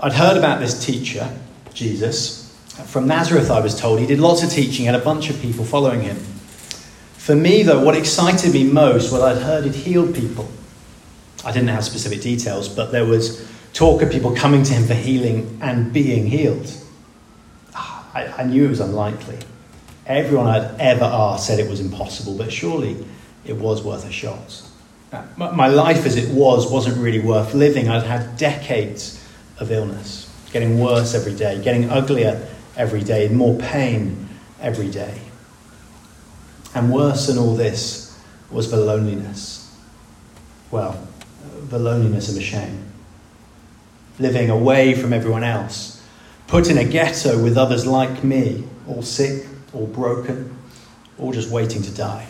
I'd heard about this teacher, Jesus. From Nazareth, I was told. He did lots of teaching, had a bunch of people following him. For me, though, what excited me most was I'd heard he'd healed people. I didn't have specific details, but there was talk of people coming to him for healing and being healed. Ah, I, I knew it was unlikely. Everyone I'd ever asked said it was impossible, but surely it was worth a shot. My life as it was wasn't really worth living. I'd had decades of illness, getting worse every day, getting uglier every day, more pain every day. And worse than all this was the loneliness. Well, the loneliness of a shame. Living away from everyone else, put in a ghetto with others like me, all sick, all broken, all just waiting to die.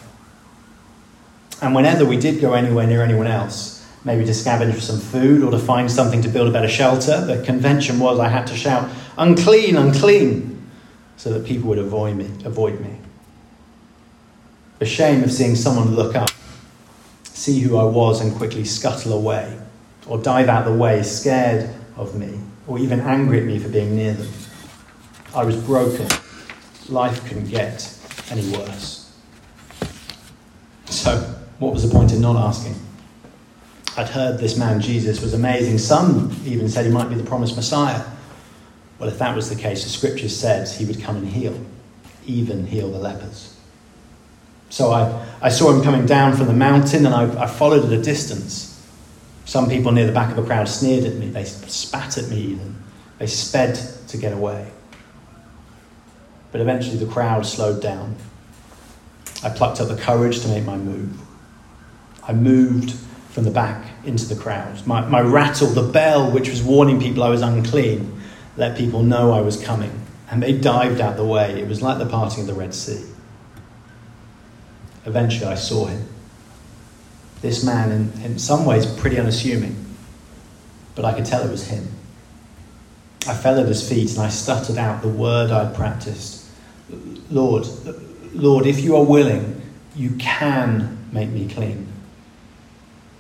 And whenever we did go anywhere near anyone else, maybe to scavenge for some food or to find something to build a better shelter, the convention was I had to shout, unclean, unclean, so that people would avoid me. Avoid me. The shame of seeing someone look up, see who I was, and quickly scuttle away, or dive out the way, scared of me, or even angry at me for being near them. I was broken. Life couldn't get any worse. So, what was the point in not asking? I'd heard this man, Jesus, was amazing. Some even said he might be the promised Messiah. Well, if that was the case, the scriptures said he would come and heal, even heal the lepers. So I, I saw him coming down from the mountain and I, I followed at a distance. Some people near the back of the crowd sneered at me. They spat at me even. They sped to get away. But eventually the crowd slowed down. I plucked up the courage to make my move. I moved from the back into the crowd. My, my rattle, the bell which was warning people I was unclean, let people know I was coming. And they dived out the way. It was like the parting of the Red Sea. Eventually, I saw him. This man, in, in some ways, pretty unassuming, but I could tell it was him. I fell at his feet and I stuttered out the word I'd practiced Lord, Lord, if you are willing, you can make me clean.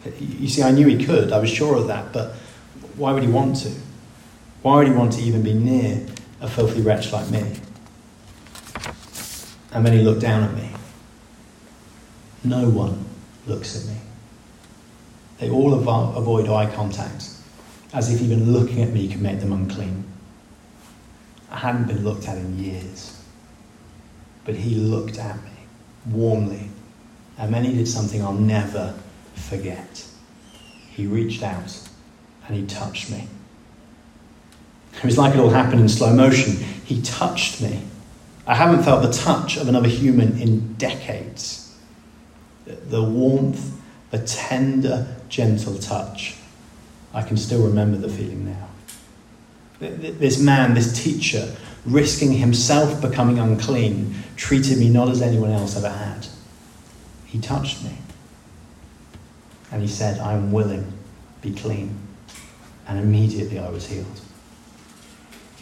You see, I knew he could, I was sure of that, but why would he want to? Why would he want to even be near a filthy wretch like me? And then he looked down at me. No one looks at me. They all avoid eye contact, as if even looking at me could make them unclean. I hadn't been looked at in years. But he looked at me warmly, and then he did something I'll never forget. He reached out and he touched me. It was like it all happened in slow motion. He touched me. I haven't felt the touch of another human in decades. The warmth, the tender, gentle touch. I can still remember the feeling now. This man, this teacher, risking himself becoming unclean, treated me not as anyone else ever had. He touched me. And he said, I am willing, be clean. And immediately I was healed.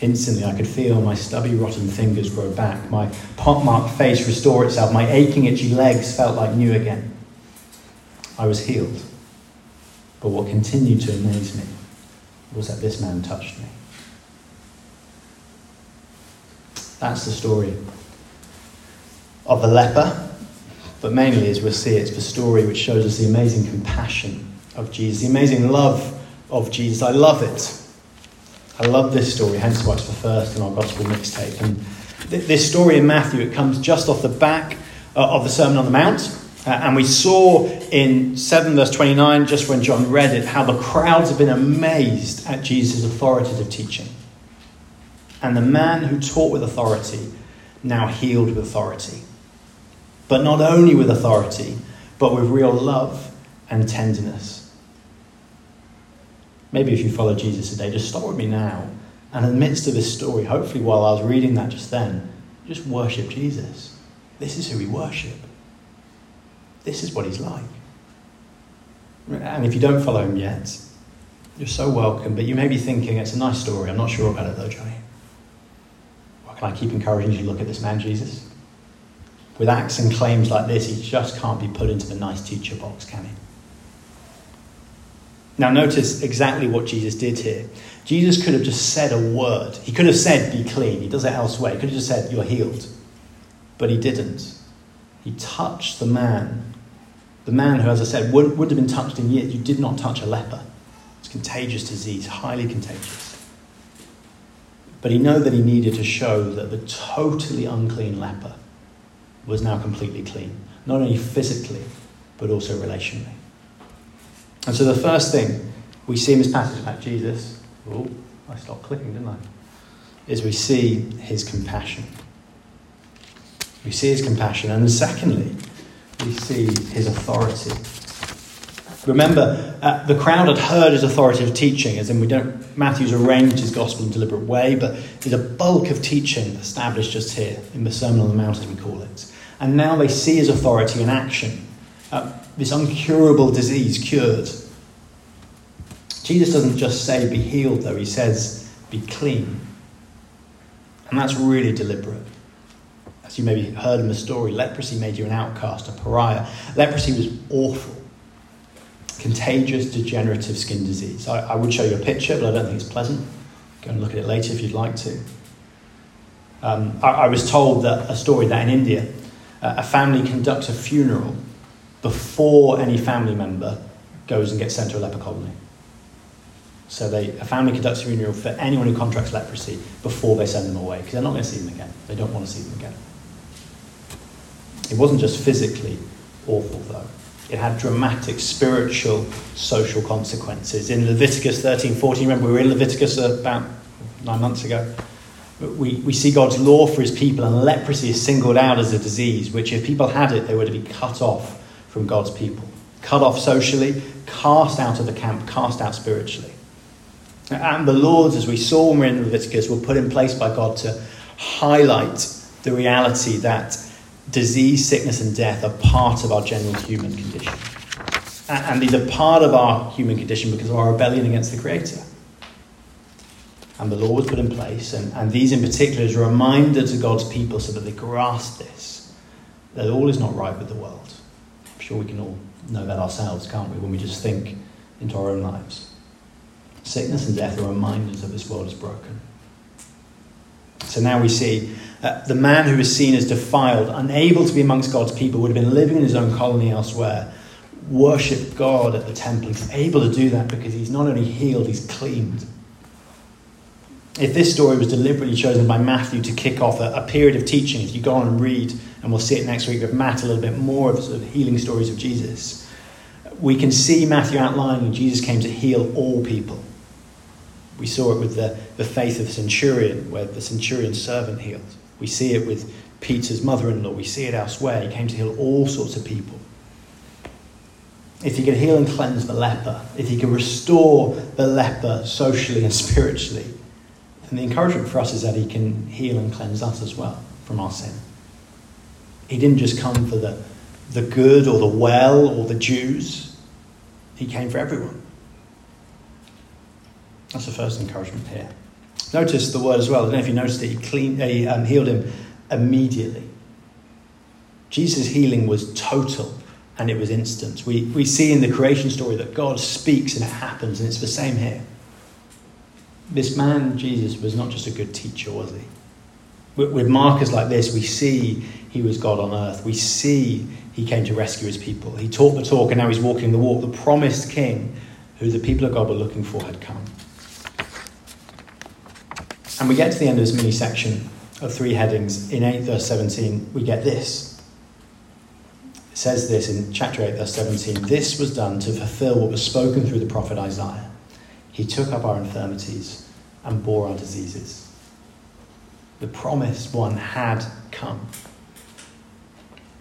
Instantly, I could feel my stubby, rotten fingers grow back, my pockmarked face restore itself, my aching, itchy legs felt like new again. I was healed. But what continued to amaze me was that this man touched me. That's the story of the leper, but mainly, as we'll see, it's the story which shows us the amazing compassion of Jesus, the amazing love of Jesus. I love it. I love this story, hence why it's the first in our gospel mixtape. And th- this story in Matthew, it comes just off the back uh, of the Sermon on the Mount. Uh, and we saw in 7 verse 29, just when John read it, how the crowds have been amazed at Jesus' authoritative teaching. And the man who taught with authority now healed with authority. But not only with authority, but with real love and tenderness. Maybe if you follow Jesus today, just stop with me now. And in the midst of this story, hopefully while I was reading that just then, just worship Jesus. This is who we worship. This is what he's like. And if you don't follow him yet, you're so welcome. But you may be thinking, it's a nice story. I'm not sure about it though, Johnny. What can I keep encouraging you to look at this man, Jesus? With acts and claims like this, he just can't be put into the nice teacher box, can he? Now, notice exactly what Jesus did here. Jesus could have just said a word. He could have said, Be clean. He does it elsewhere. He could have just said, You're healed. But he didn't. He touched the man. The man who, as I said, would, would have been touched in years. You did not touch a leper. It's a contagious disease, highly contagious. But he knew that he needed to show that the totally unclean leper was now completely clean, not only physically, but also relationally. And so the first thing we see in this passage about Jesus, oh, I stopped clicking, didn't I? Is we see his compassion. We see his compassion. And secondly, we see his authority. Remember, uh, the crowd had heard his authoritative teaching, as in we don't, Matthew's arranged his gospel in a deliberate way, but there's a bulk of teaching established just here in the Sermon on the Mount, as we call it. And now they see his authority in action. Uh, this uncurable disease cured. Jesus doesn't just say be healed, though, he says be clean. And that's really deliberate. As you maybe heard in the story, leprosy made you an outcast, a pariah. Leprosy was awful. Contagious, degenerative skin disease. I, I would show you a picture, but I don't think it's pleasant. Go and look at it later if you'd like to. Um, I, I, was told that a story that in India, a family conducts a funeral before any family member goes and gets sent to a leper colony. So they, a family conducts a funeral for anyone who contracts leprosy before they send them away, because they're not going to see them again. They don't want to see them again. It wasn't just physically awful, though. It had dramatic spiritual, social consequences. In Leviticus 13 14, remember we were in Leviticus about nine months ago. We, we see God's law for his people, and leprosy is singled out as a disease, which, if people had it, they were to be cut off from God's people. Cut off socially, cast out of the camp, cast out spiritually. And the laws, as we saw when we were in Leviticus, were put in place by God to highlight the reality that disease, sickness, and death are part of our general human condition. And these are part of our human condition because of our rebellion against the Creator. And the law was put in place, and, and these in particular is a reminder to God's people so that they grasp this, that all is not right with the world. I'm sure we can all know that ourselves, can't we, when we just think into our own lives. Sickness and death are reminders that this world is broken. So now we see uh, the man who is seen as defiled, unable to be amongst God's people, would have been living in his own colony elsewhere, worshipped God at the temple. He's able to do that because he's not only healed, he's cleaned. If this story was deliberately chosen by Matthew to kick off a, a period of teaching, if you go on and read, and we'll see it next week with Matt a little bit more of sort of healing stories of Jesus, we can see Matthew outlining Jesus came to heal all people. We saw it with the, the faith of the centurion, where the centurion's servant healed. We see it with Peter's mother in law. We see it elsewhere. He came to heal all sorts of people. If he could heal and cleanse the leper, if he could restore the leper socially and spiritually, then the encouragement for us is that he can heal and cleanse us as well from our sin. He didn't just come for the, the good or the well or the Jews, he came for everyone. That's the first encouragement here. Notice the word as well. I don't know if you noticed it. He, clean, he um, healed him immediately. Jesus' healing was total and it was instant. We, we see in the creation story that God speaks and it happens, and it's the same here. This man, Jesus, was not just a good teacher, was he? With, markers like this, we see he was God on earth. We see he came to rescue his people. He taught the talk, and now he's walking the walk. The promised king, who the people of God were looking for, had come. And we get to the end of this mini section of three headings. In 8 verse 17, we get this. It says this in chapter 8, verse 17 This was done to fulfill what was spoken through the prophet Isaiah. He took up our infirmities and bore our diseases. The promised one had come.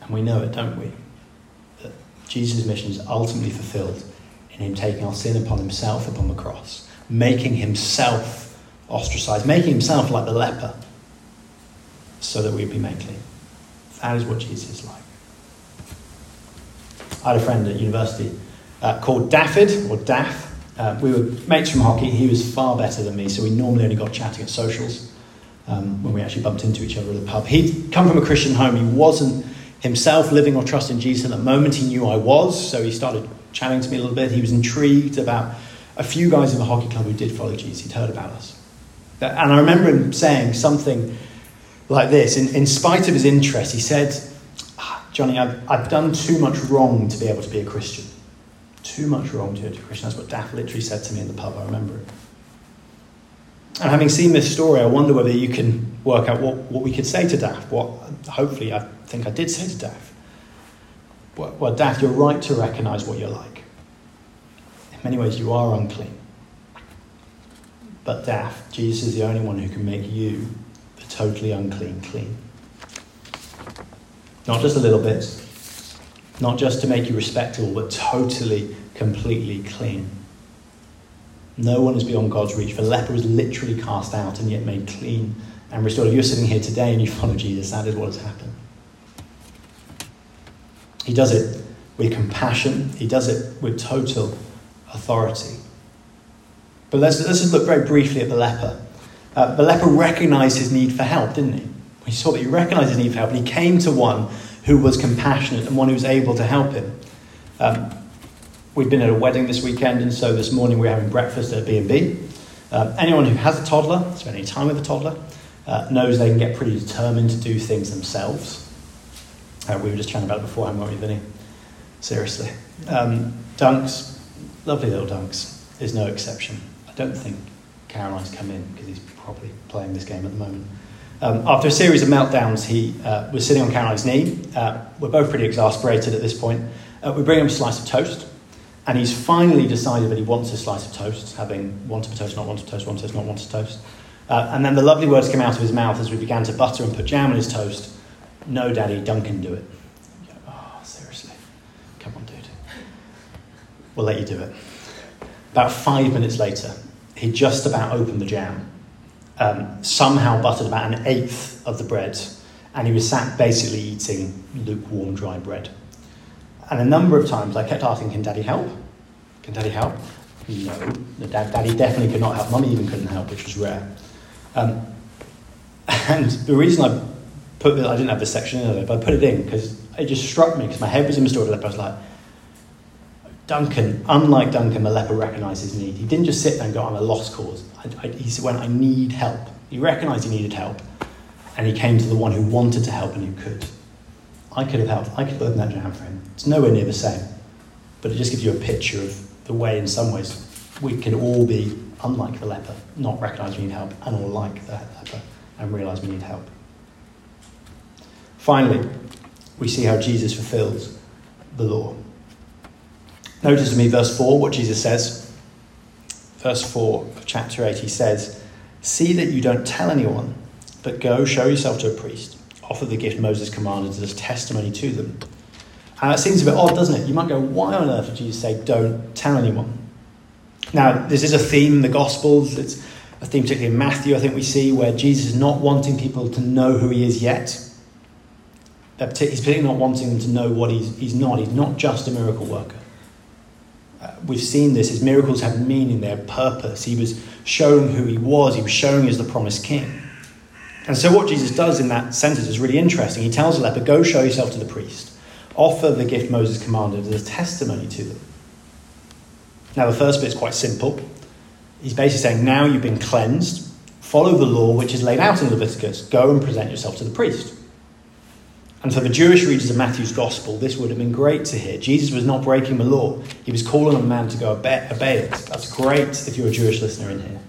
And we know it, don't we? That Jesus' mission is ultimately fulfilled in him taking our sin upon himself upon the cross, making himself ostracized, making himself like the leper so that we'd be made clean. That is what Jesus is like. I had a friend at university uh, called Dafydd, or Daff. Uh, we were mates from hockey. He was far better than me, so we normally only got chatting at socials um, when we actually bumped into each other at the pub. He'd come from a Christian home. He wasn't himself living or trusting Jesus at the moment. He knew I was, so he started chatting to me a little bit. He was intrigued about a few guys in the hockey club who did follow Jesus. He'd heard about us. And I remember him saying something like this. In, in spite of his interest, he said, ah, Johnny, I've, I've done too much wrong to be able to be a Christian. Too much wrong to Christian. That's what Daff literally said to me in the pub. I remember it. And having seen this story, I wonder whether you can work out what, what we could say to Daff. What hopefully I think I did say to Daff. Well, well, you're right to recognise what you're like. In many ways, you are unclean. But Daff, Jesus is the only one who can make you the totally unclean clean. Not just a little bit, not just to make you respectable, but totally, completely clean. No one is beyond God's reach. The leper was literally cast out and yet made clean and restored. If you're sitting here today and you follow Jesus, that is what has happened. He does it with compassion, he does it with total authority. But let's, let's just look very briefly at the leper. Uh, the leper recognized his need for help, didn't he? He saw that he recognized his need for help and he came to one who was compassionate and one who was able to help him. Um, We've been at a wedding this weekend, and so this morning we're having breakfast at B&B. Uh, anyone who has a toddler, spent any time with a toddler, uh, knows they can get pretty determined to do things themselves. Uh, we were just chatting about it beforehand, weren't we, Vinny? Seriously. Um, Dunks, lovely little Dunks, is no exception. I don't think Caroline's come in because he's probably playing this game at the moment. Um, after a series of meltdowns, he uh, was sitting on Caroline's knee. Uh, we're both pretty exasperated at this point. Uh, we bring him a slice of toast. And he's finally decided that he wants a slice of toast, having wanted a toast, not wanted toast, wanted toast, not wanted toast. Uh, and then the lovely words came out of his mouth as we began to butter and put jam on his toast. No, Daddy, Duncan, do it. Oh, seriously. Come on, dude. We'll let you do it. About five minutes later, he just about opened the jam, um, somehow buttered about an eighth of the bread, and he was sat basically eating lukewarm, dry bread. And a number of times I kept asking, Can daddy help? Can daddy help? No. Dad, daddy definitely could not help. Mummy even couldn't help, which was rare. Um, and the reason I put I didn't have this section in there, but I put it in because it just struck me because my head was in the story. I was like, Duncan, unlike Duncan, the leper recognized his need. He didn't just sit there and go, I'm a lost cause. I, I, he went, I need help. He recognized he needed help. And he came to the one who wanted to help and who could. I could have helped. I could have opened that jam for him. It's nowhere near the same. But it just gives you a picture of the way, in some ways, we can all be unlike the leper, not recognize we need help, and all like the leper and realize we need help. Finally, we see how Jesus fulfills the law. Notice to me verse 4 what Jesus says. Verse 4 of chapter 8, he says, See that you don't tell anyone, but go show yourself to a priest offer the gift Moses commanded as testimony to them. And it seems a bit odd, doesn't it? You might go, why on earth did Jesus say, don't tell anyone? Now, this is a theme in the Gospels. It's a theme, particularly in Matthew, I think we see, where Jesus is not wanting people to know who he is yet. He's particularly not wanting them to know what he's, he's not. He's not just a miracle worker. Uh, we've seen this. His miracles had meaning, they had purpose. He was showing who he was, he was showing as the promised king. And so, what Jesus does in that sentence is really interesting. He tells the leper, Go show yourself to the priest, offer the gift Moses commanded as a testimony to them. Now, the first bit is quite simple. He's basically saying, Now you've been cleansed, follow the law which is laid out in Leviticus, go and present yourself to the priest. And for the Jewish readers of Matthew's gospel, this would have been great to hear. Jesus was not breaking the law, he was calling on a man to go obey it. That's great if you're a Jewish listener in here.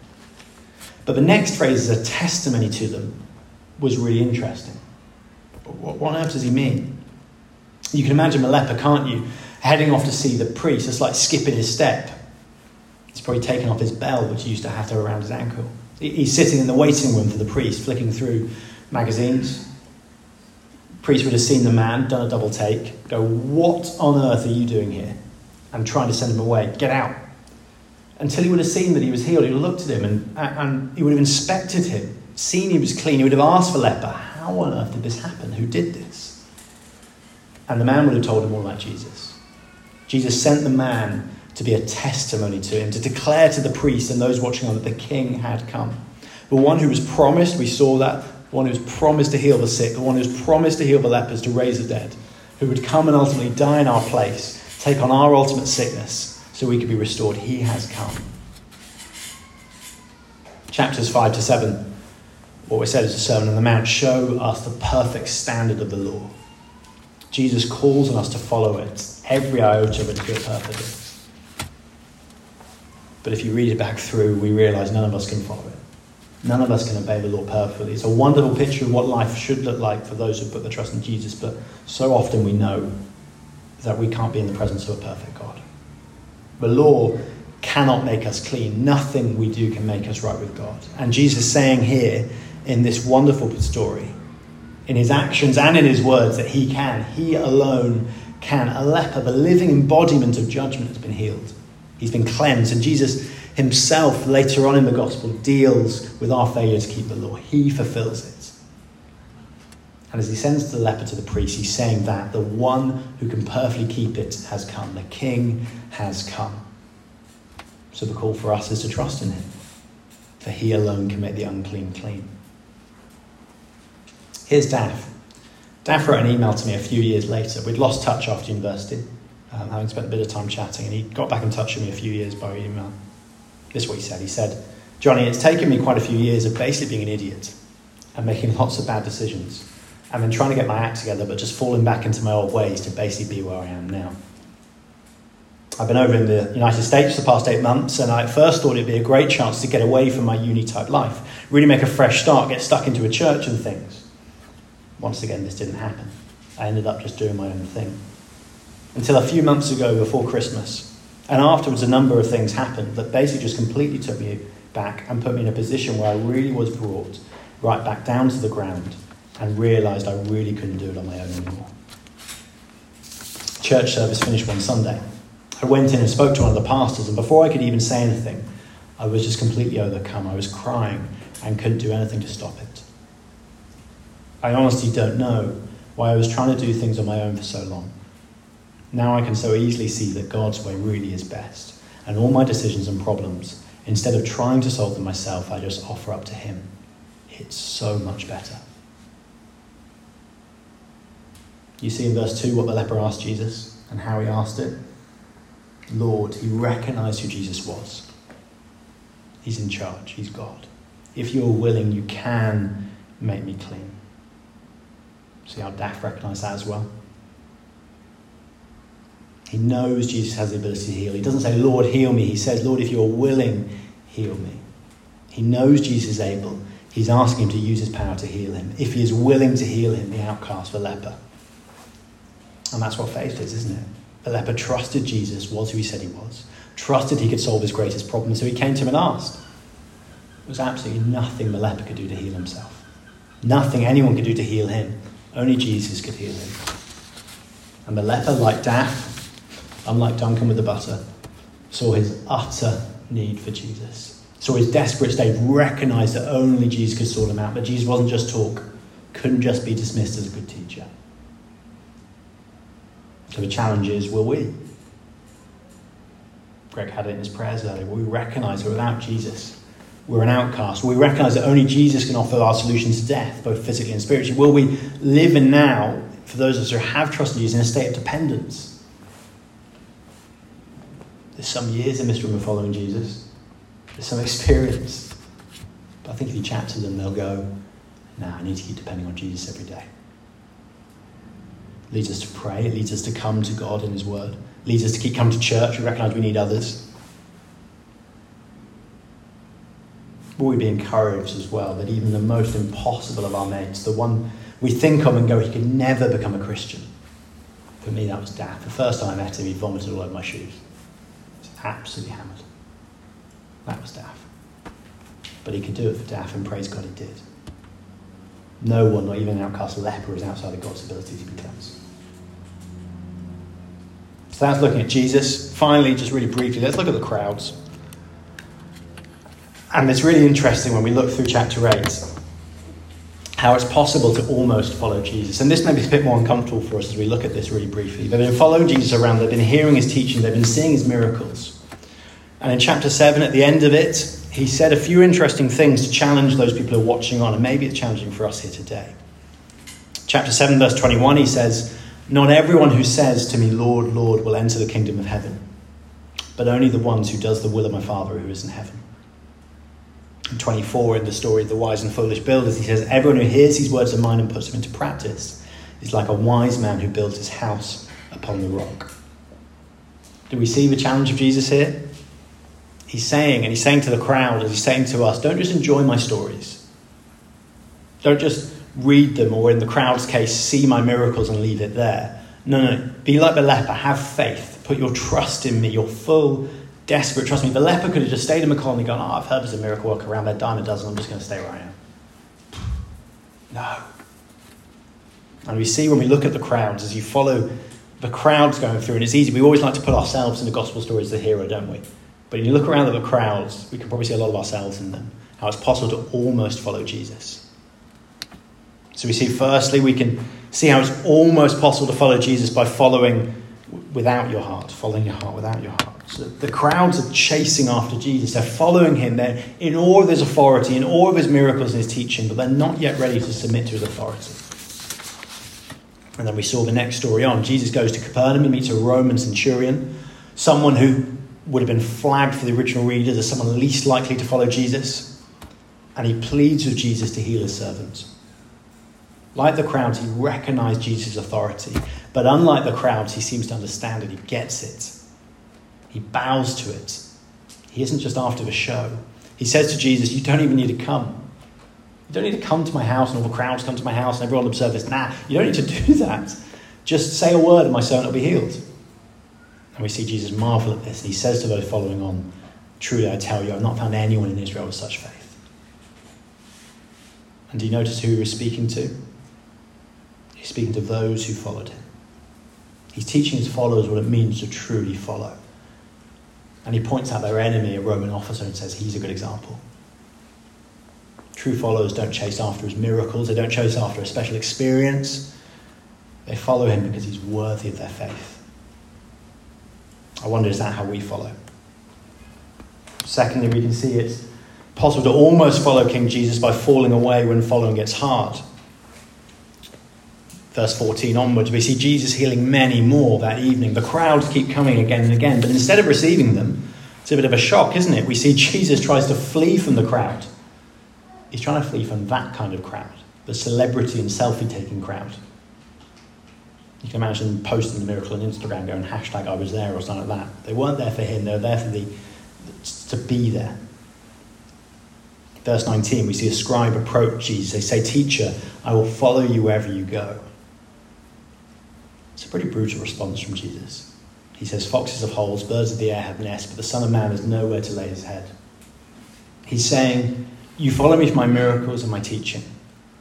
But the next phrase is a testimony to them was really interesting. What, what on earth does he mean? You can imagine a leper, can't you? Heading off to see the priest. It's like skipping his step. He's probably taken off his bell, which he used to have to around his ankle. He's sitting in the waiting room for the priest, flicking through magazines. Priest would have seen the man, done a double take, go, What on earth are you doing here? And trying to send him away. Get out. Until he would have seen that he was healed, he would have looked at him and, and he would have inspected him seen he was clean, he would have asked for leper, How on earth did this happen? Who did this? And the man would have told him all about Jesus. Jesus sent the man to be a testimony to him, to declare to the priest and those watching on that the king had come. The one who was promised, we saw that, one who's promised to heal the sick, the one who's promised to heal the lepers, to raise the dead, who would come and ultimately die in our place, take on our ultimate sickness so we could be restored. He has come. chapters 5 to 7, what we said is the Sermon on the Mount, show us the perfect standard of the law. Jesus calls on us to follow it, every iota of it to do it perfectly. But if you read it back through, we realize none of us can follow it. None of us can obey the law perfectly. It's a wonderful picture of what life should look like for those who put their trust in Jesus, but so often we know that we can't be in the presence of a perfect God. The law cannot make us clean. Nothing we do can make us right with God. And Jesus saying here in this wonderful story, in his actions and in his words, that he can. He alone can. A leper, the living embodiment of judgment, has been healed. He's been cleansed. And Jesus himself, later on in the gospel, deals with our failure to keep the law. He fulfills it. And as he sends the leper to the priest, he's saying that the one who can perfectly keep it has come. The king has come. So the call for us is to trust in him, for he alone can make the unclean clean. Here's Daff. Daff wrote an email to me a few years later. We'd lost touch after university, um, having spent a bit of time chatting, and he got back in touch with me a few years by email. This is what he said. He said, Johnny, it's taken me quite a few years of basically being an idiot and making lots of bad decisions and then trying to get my act together, but just falling back into my old ways to basically be where I am now. I've been over in the United States for the past eight months, and I at first thought it'd be a great chance to get away from my uni type life, really make a fresh start, get stuck into a church and things. Once again, this didn't happen. I ended up just doing my own thing. Until a few months ago, before Christmas, and afterwards, a number of things happened that basically just completely took me back and put me in a position where I really was brought right back down to the ground and realised I really couldn't do it on my own anymore. Church service finished one Sunday. I went in and spoke to one of the pastors, and before I could even say anything, I was just completely overcome. I was crying and couldn't do anything to stop it. I honestly don't know why I was trying to do things on my own for so long. Now I can so easily see that God's way really is best, and all my decisions and problems, instead of trying to solve them myself, I just offer up to Him. It's so much better. You see in verse 2 what the leper asked Jesus and how he asked it. Lord, he recognized who Jesus was. He's in charge, he's God. If you're willing, you can make me clean. See how Daff recognized that as well? He knows Jesus has the ability to heal. He doesn't say, Lord, heal me. He says, Lord, if you're willing, heal me. He knows Jesus is able. He's asking him to use his power to heal him. If he is willing to heal him, the outcast, the leper. And that's what faith is, isn't it? The leper trusted Jesus was who he said he was, trusted he could solve his greatest problem, so he came to him and asked. There was absolutely nothing the leper could do to heal himself. Nothing anyone could do to heal him. Only Jesus could heal him. And the leper, like Unlike Duncan with the butter, saw his utter need for Jesus. Saw his desperate state, recognized that only Jesus could sort him out. But Jesus wasn't just talk, couldn't just be dismissed as a good teacher. So the challenge is will we? Greg had it in his prayers earlier. Will we recognize that without Jesus, we're an outcast? Will we recognize that only Jesus can offer our solution to death, both physically and spiritually? Will we live in now, for those of us who have trusted Jesus, in a state of dependence? There's some years in this room of following Jesus, there's some experience. But I think if you chat to them, they'll go, Nah, I need to keep depending on Jesus every day It leads us to pray, it leads us to come to God in His Word, it leads us to keep coming to church. We recognize we need others. Will we be encouraged as well that even the most impossible of our mates, the one we think of and go, he could never become a Christian? For me, that was Daff. The first time I met him, he vomited all over my shoes. Absolutely hammered. That was Daff. But he could do it for Daff, and praise God he did. No one, not even an outcast leper, is outside of God's ability to be cleansed. So that's looking at Jesus. Finally, just really briefly, let's look at the crowds. And it's really interesting when we look through chapter 8 how it's possible to almost follow Jesus. And this may be a bit more uncomfortable for us as we look at this really briefly. They've been following Jesus around, they've been hearing his teaching, they've been seeing his miracles. And in chapter 7, at the end of it, he said a few interesting things to challenge those people who are watching on, and maybe it's challenging for us here today. Chapter 7, verse 21, he says, Not everyone who says to me, Lord, Lord, will enter the kingdom of heaven, but only the ones who does the will of my Father who is in heaven. In 24, in the story of the wise and foolish builders, he says, Everyone who hears these words of mine and puts them into practice is like a wise man who builds his house upon the rock. Do we see the challenge of Jesus here? He's saying, and he's saying to the crowd, and he's saying to us, don't just enjoy my stories. Don't just read them, or in the crowd's case, see my miracles and leave it there. No, no, be like the leper, have faith, put your trust in me, your full, desperate trust in me. The leper could have just stayed in the and gone, Oh, I've heard there's a miracle worker around there, dime a dozen, I'm just going to stay where I am. No. And we see when we look at the crowds, as you follow the crowds going through, and it's easy, we always like to put ourselves in the gospel story as the hero, don't we? But when you look around at the crowds, we can probably see a lot of ourselves in them, how it's possible to almost follow Jesus. So we see, firstly, we can see how it's almost possible to follow Jesus by following without your heart, following your heart without your heart. So the crowds are chasing after Jesus. They're following him. They're in awe of his authority, in awe of his miracles and his teaching, but they're not yet ready to submit to his authority. And then we saw the next story on. Jesus goes to Capernaum, he meets a Roman centurion, someone who would have been flagged for the original readers as someone least likely to follow Jesus. And he pleads with Jesus to heal his servants. Like the crowds, he recognized Jesus' authority. But unlike the crowds, he seems to understand it. He gets it. He bows to it. He isn't just after the show. He says to Jesus, You don't even need to come. You don't need to come to my house and all the crowds come to my house and everyone observe this. Nah, you don't need to do that. Just say a word and my servant will be healed. And we see Jesus marvel at this. And he says to those following on, Truly I tell you, I've not found anyone in Israel with such faith. And do you notice who he was speaking to? He's speaking to those who followed him. He's teaching his followers what it means to truly follow. And he points out their enemy, a Roman officer, and says he's a good example. True followers don't chase after his miracles, they don't chase after a special experience. They follow him because he's worthy of their faith. I wonder, is that how we follow? Secondly, we can see it's possible to almost follow King Jesus by falling away when following gets hard verse 14 onwards, we see Jesus healing many more that evening. The crowds keep coming again and again, but instead of receiving them, it's a bit of a shock, isn't it? We see Jesus tries to flee from the crowd. He's trying to flee from that kind of crowd, the celebrity and selfie taking crowd. You can imagine posting the miracle on Instagram going hashtag I was there or something like that. They weren't there for him, they were there for the to be there. Verse 19, we see a scribe approach Jesus. They say, Teacher, I will follow you wherever you go. It's a pretty brutal response from Jesus. He says, Foxes have holes, birds of the air have nests, but the Son of Man has nowhere to lay his head. He's saying, You follow me for my miracles and my teaching,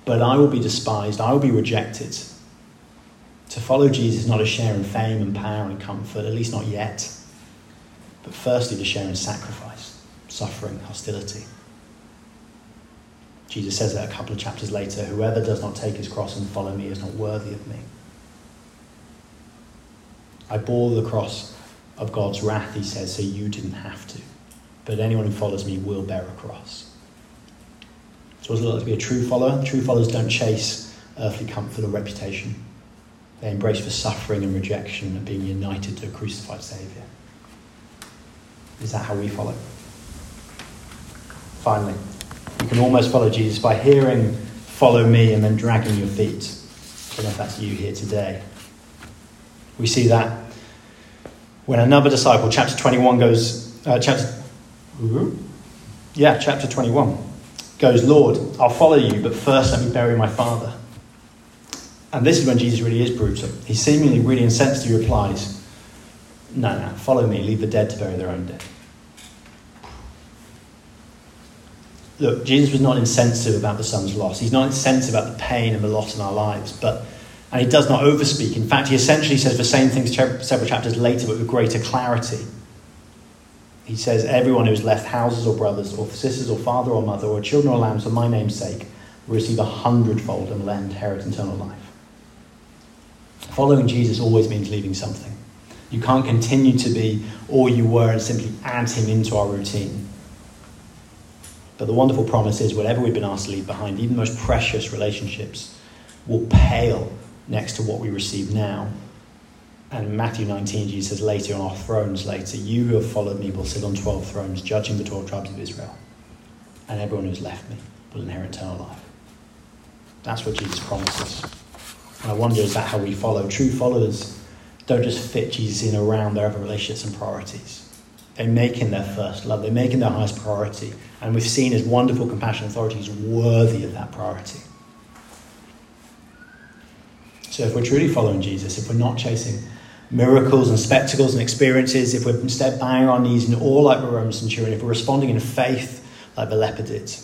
but I will be despised, I will be rejected. To follow Jesus is not a share in fame and power and comfort, at least not yet, but firstly to share in sacrifice, suffering, hostility. Jesus says that a couple of chapters later whoever does not take his cross and follow me is not worthy of me. I bore the cross of God's wrath, he says, so you didn't have to. But anyone who follows me will bear a cross. So, what does it like to be a true follower? True followers don't chase earthly comfort or reputation, they embrace the suffering and rejection of being united to a crucified Saviour. Is that how we follow? Finally, you can almost follow Jesus by hearing, follow me, and then dragging your feet. I don't know if that's you here today. We see that when another disciple, chapter 21 goes, uh, chapter, yeah, chapter 21 goes, Lord, I'll follow you, but first let me bury my father. And this is when Jesus really is brutal. He seemingly really he replies, No, no, follow me, leave the dead to bury their own dead. Look, Jesus was not insensitive about the son's loss. He's not insensitive about the pain and the loss in our lives, but and he does not overspeak. In fact, he essentially says the same things several chapters later, but with greater clarity. He says, Everyone who has left houses or brothers, or sisters, or father or mother, or children or lambs for my name's sake will receive a hundredfold and will inherit eternal life. Following Jesus always means leaving something. You can't continue to be all you were and simply add him into our routine. But the wonderful promise is whatever we've been asked to leave behind, even the most precious relationships, will pale next to what we receive now. And Matthew 19, Jesus says later on our thrones later, you who have followed me will sit on 12 thrones, judging the 12 tribes of Israel. and everyone who's left me will inherit eternal life. That's what Jesus promises. And I wonder is that how we follow? True followers don't just fit Jesus in around their other relationships and priorities. They make him their first love, they make him their highest priority. And we've seen his wonderful compassion authority is worthy of that priority. So if we're truly following Jesus, if we're not chasing miracles and spectacles and experiences, if we're instead bowing our knees in awe like the Roman centurion, if we're responding in faith like the leper did,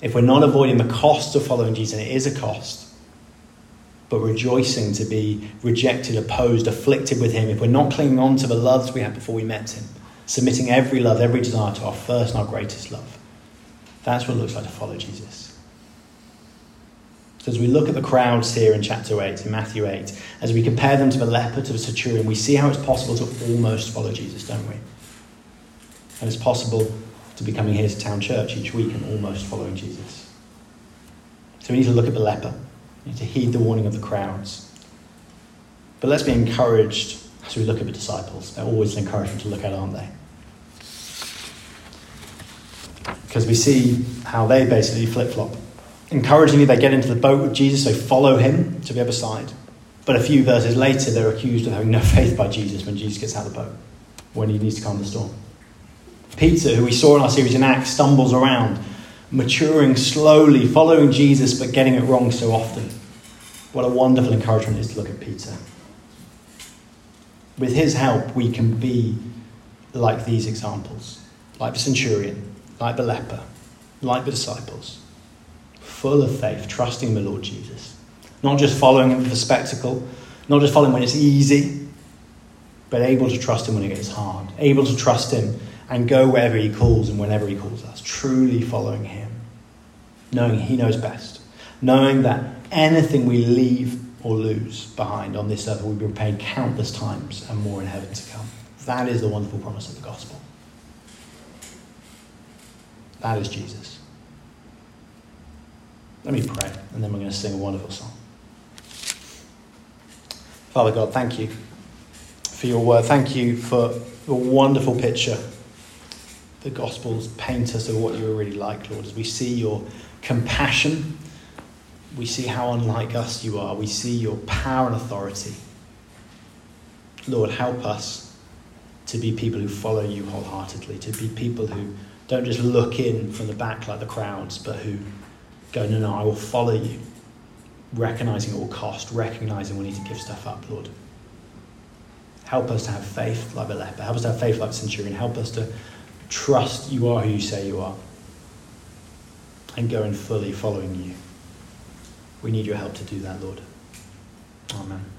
if we're not avoiding the cost of following Jesus, and it is a cost, but rejoicing to be rejected, opposed, afflicted with Him, if we're not clinging on to the loves we had before we met Him, submitting every love, every desire to our first and our greatest love, that's what it looks like to follow Jesus. So as we look at the crowds here in chapter 8, in Matthew 8, as we compare them to the leper, to the centurion, we see how it's possible to almost follow Jesus, don't we? And it's possible to be coming here to town church each week and almost following Jesus. So we need to look at the leper. To heed the warning of the crowds. But let's be encouraged as we look at the disciples. They're always an encouragement to look at, aren't they? Because we see how they basically flip flop. Encouragingly, they get into the boat with Jesus, they follow him to the other side. But a few verses later, they're accused of having no faith by Jesus when Jesus gets out of the boat, when he needs to calm the storm. Peter, who we saw in our series in Acts, stumbles around, maturing slowly, following Jesus, but getting it wrong so often. What a wonderful encouragement is to look at Peter. With his help, we can be like these examples, like the centurion, like the leper, like the disciples, full of faith, trusting the Lord Jesus. Not just following him for spectacle, not just following when it's easy, but able to trust him when it gets hard, able to trust him and go wherever he calls and whenever he calls us, truly following him, knowing he knows best, knowing that anything we leave or lose behind on this earth will be repaid countless times and more in heaven to come. That is the wonderful promise of the gospel. That is Jesus. Let me pray, and then we're going to sing a wonderful song. Father God, thank you for your word. Thank you for the wonderful picture the Gospels paint us of what you are really like, Lord, as we see your compassion, we see how unlike us you are, we see your power and authority. Lord, help us to be people who follow you wholeheartedly, to be people who don't just look in from the back like the crowds, but who go, no, no, I will follow you, recognizing it will cost, recognizing we need to give stuff up, Lord. Help us to have faith like the leper. Help us to have faith like the centurion. Help us to trust you are who you say you are and go in fully following you. We need your help to do that, Lord. Amen.